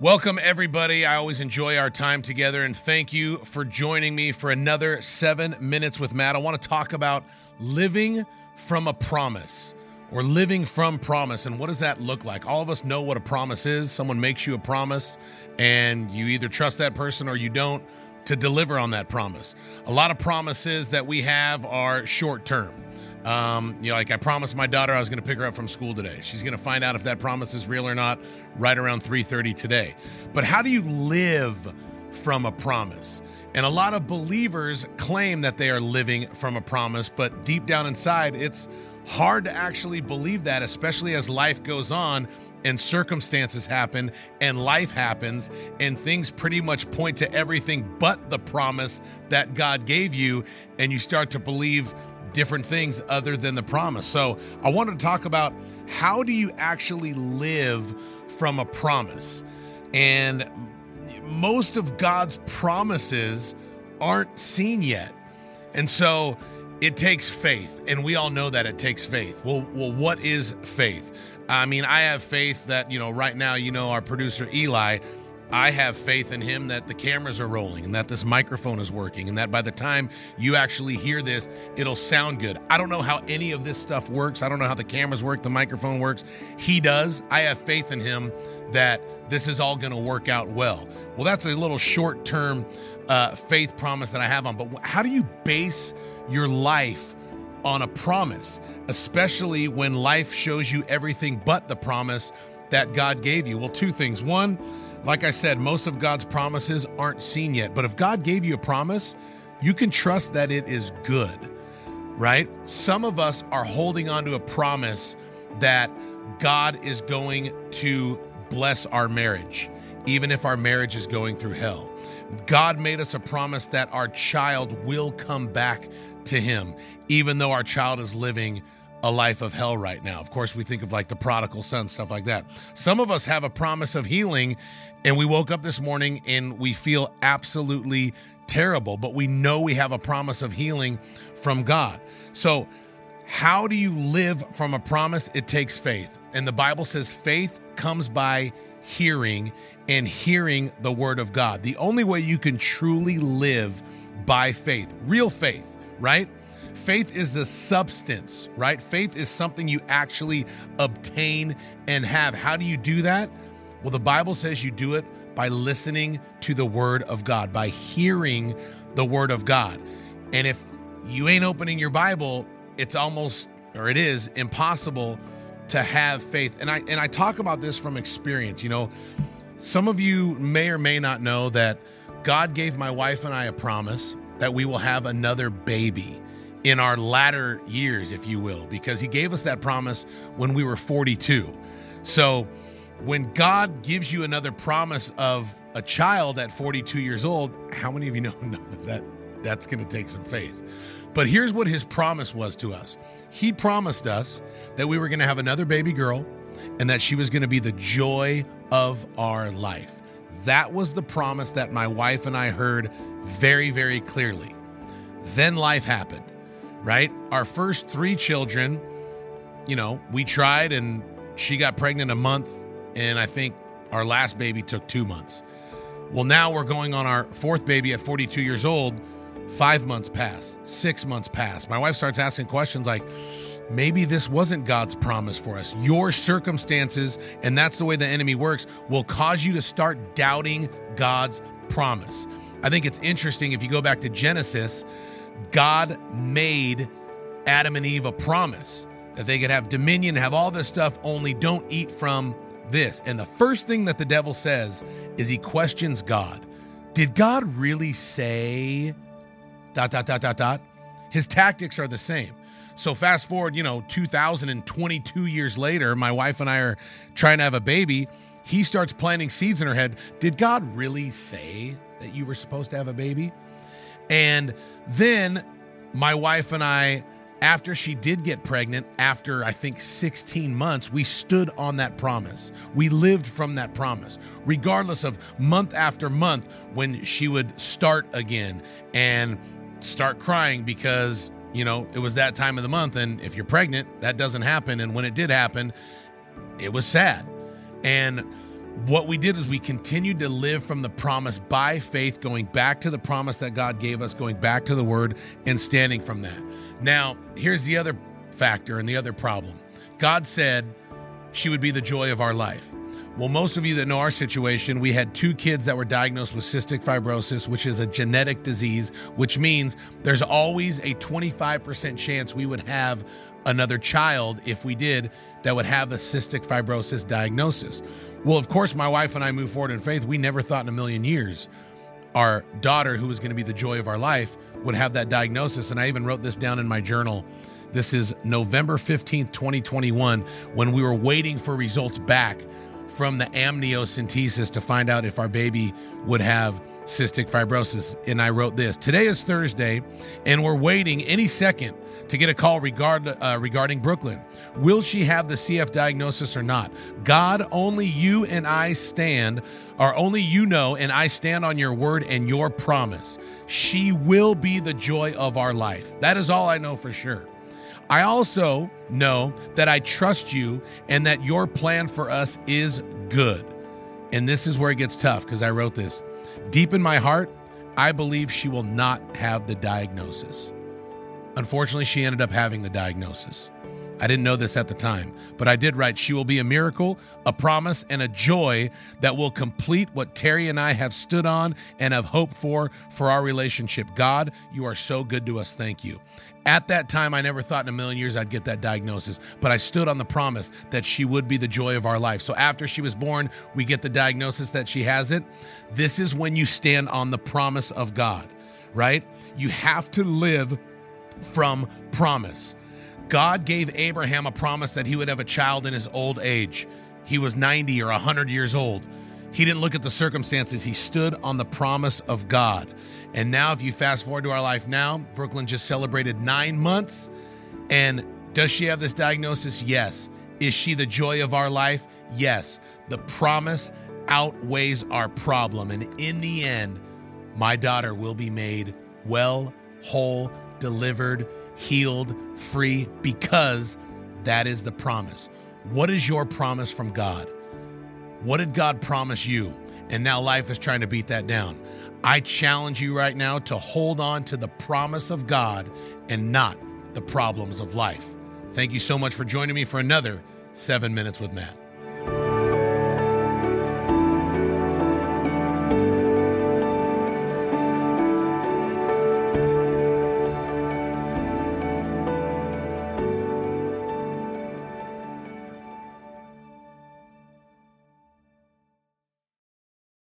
Welcome, everybody. I always enjoy our time together, and thank you for joining me for another seven minutes with Matt. I want to talk about living from a promise or living from promise, and what does that look like? All of us know what a promise is. Someone makes you a promise, and you either trust that person or you don't to deliver on that promise. A lot of promises that we have are short term. Um, you know, like I promised my daughter I was going to pick her up from school today. She's going to find out if that promise is real or not right around 3:30 today. But how do you live from a promise? And a lot of believers claim that they are living from a promise, but deep down inside, it's hard to actually believe that, especially as life goes on and circumstances happen and life happens and things pretty much point to everything but the promise that God gave you and you start to believe different things other than the promise. So, I wanted to talk about how do you actually live from a promise? And most of God's promises aren't seen yet. And so it takes faith, and we all know that it takes faith. Well, well, what is faith? I mean, I have faith that, you know, right now, you know, our producer Eli I have faith in him that the cameras are rolling and that this microphone is working and that by the time you actually hear this, it'll sound good. I don't know how any of this stuff works. I don't know how the cameras work, the microphone works. He does. I have faith in him that this is all going to work out well. Well, that's a little short term uh, faith promise that I have on. But how do you base your life on a promise, especially when life shows you everything but the promise that God gave you? Well, two things. One, like I said, most of God's promises aren't seen yet, but if God gave you a promise, you can trust that it is good, right? Some of us are holding on to a promise that God is going to bless our marriage, even if our marriage is going through hell. God made us a promise that our child will come back to Him, even though our child is living a life of hell right now. Of course, we think of like the prodigal son, stuff like that. Some of us have a promise of healing, and we woke up this morning and we feel absolutely terrible, but we know we have a promise of healing from God. So, how do you live from a promise? It takes faith. And the Bible says faith comes by hearing and hearing the word of God. The only way you can truly live by faith, real faith, right? Faith is the substance, right? Faith is something you actually obtain and have. How do you do that? Well, the Bible says you do it by listening to the word of God, by hearing the word of God. And if you ain't opening your Bible, it's almost or it is impossible to have faith. And I and I talk about this from experience, you know. Some of you may or may not know that God gave my wife and I a promise that we will have another baby in our latter years, if you will, because he gave us that promise when we were 42. So when God gives you another promise of a child at 42 years old, how many of you know, know that that's going to take some faith? But here's what his promise was to us He promised us that we were going to have another baby girl and that she was going to be the joy of our life. That was the promise that my wife and I heard very, very clearly. Then life happened right? Our first three children, you know, we tried and she got pregnant a month, and I think our last baby took two months. Well, now we're going on our fourth baby at 42 years old. Five months pass, six months pass. My wife starts asking questions like, maybe this wasn't God's promise for us. Your circumstances, and that's the way the enemy works, will cause you to start doubting God's promise. I think it's interesting if you go back to Genesis, God made Adam and Eve a promise that they could have dominion, have all this stuff, only don't eat from this. And the first thing that the devil says is he questions God. Did God really say dot dot dot dot dot? His tactics are the same. So fast forward, you know, 2022 years later, my wife and I are trying to have a baby. He starts planting seeds in her head. Did God really say that you were supposed to have a baby? And then my wife and I, after she did get pregnant, after I think 16 months, we stood on that promise. We lived from that promise, regardless of month after month when she would start again and start crying because, you know, it was that time of the month. And if you're pregnant, that doesn't happen. And when it did happen, it was sad. And what we did is we continued to live from the promise by faith, going back to the promise that God gave us, going back to the word and standing from that. Now, here's the other factor and the other problem God said she would be the joy of our life. Well, most of you that know our situation, we had two kids that were diagnosed with cystic fibrosis, which is a genetic disease, which means there's always a 25% chance we would have another child if we did that would have a cystic fibrosis diagnosis. Well, of course, my wife and I moved forward in faith. We never thought in a million years our daughter, who was going to be the joy of our life, would have that diagnosis. And I even wrote this down in my journal. This is November 15th, 2021, when we were waiting for results back from the amniocentesis to find out if our baby would have cystic fibrosis. And I wrote this Today is Thursday, and we're waiting any second to get a call regard, uh, regarding Brooklyn. Will she have the CF diagnosis or not? God, only you and I stand, or only you know, and I stand on your word and your promise. She will be the joy of our life. That is all I know for sure. I also know that I trust you and that your plan for us is good. And this is where it gets tough because I wrote this. Deep in my heart, I believe she will not have the diagnosis. Unfortunately, she ended up having the diagnosis. I didn't know this at the time, but I did write, She will be a miracle, a promise, and a joy that will complete what Terry and I have stood on and have hoped for for our relationship. God, you are so good to us. Thank you. At that time, I never thought in a million years I'd get that diagnosis, but I stood on the promise that she would be the joy of our life. So after she was born, we get the diagnosis that she has it. This is when you stand on the promise of God, right? You have to live from promise. God gave Abraham a promise that he would have a child in his old age. He was 90 or 100 years old. He didn't look at the circumstances, he stood on the promise of God. And now, if you fast forward to our life now, Brooklyn just celebrated nine months. And does she have this diagnosis? Yes. Is she the joy of our life? Yes. The promise outweighs our problem. And in the end, my daughter will be made well, whole, delivered, healed, free, because that is the promise. What is your promise from God? What did God promise you? And now life is trying to beat that down. I challenge you right now to hold on to the promise of God and not the problems of life. Thank you so much for joining me for another seven minutes with Matt.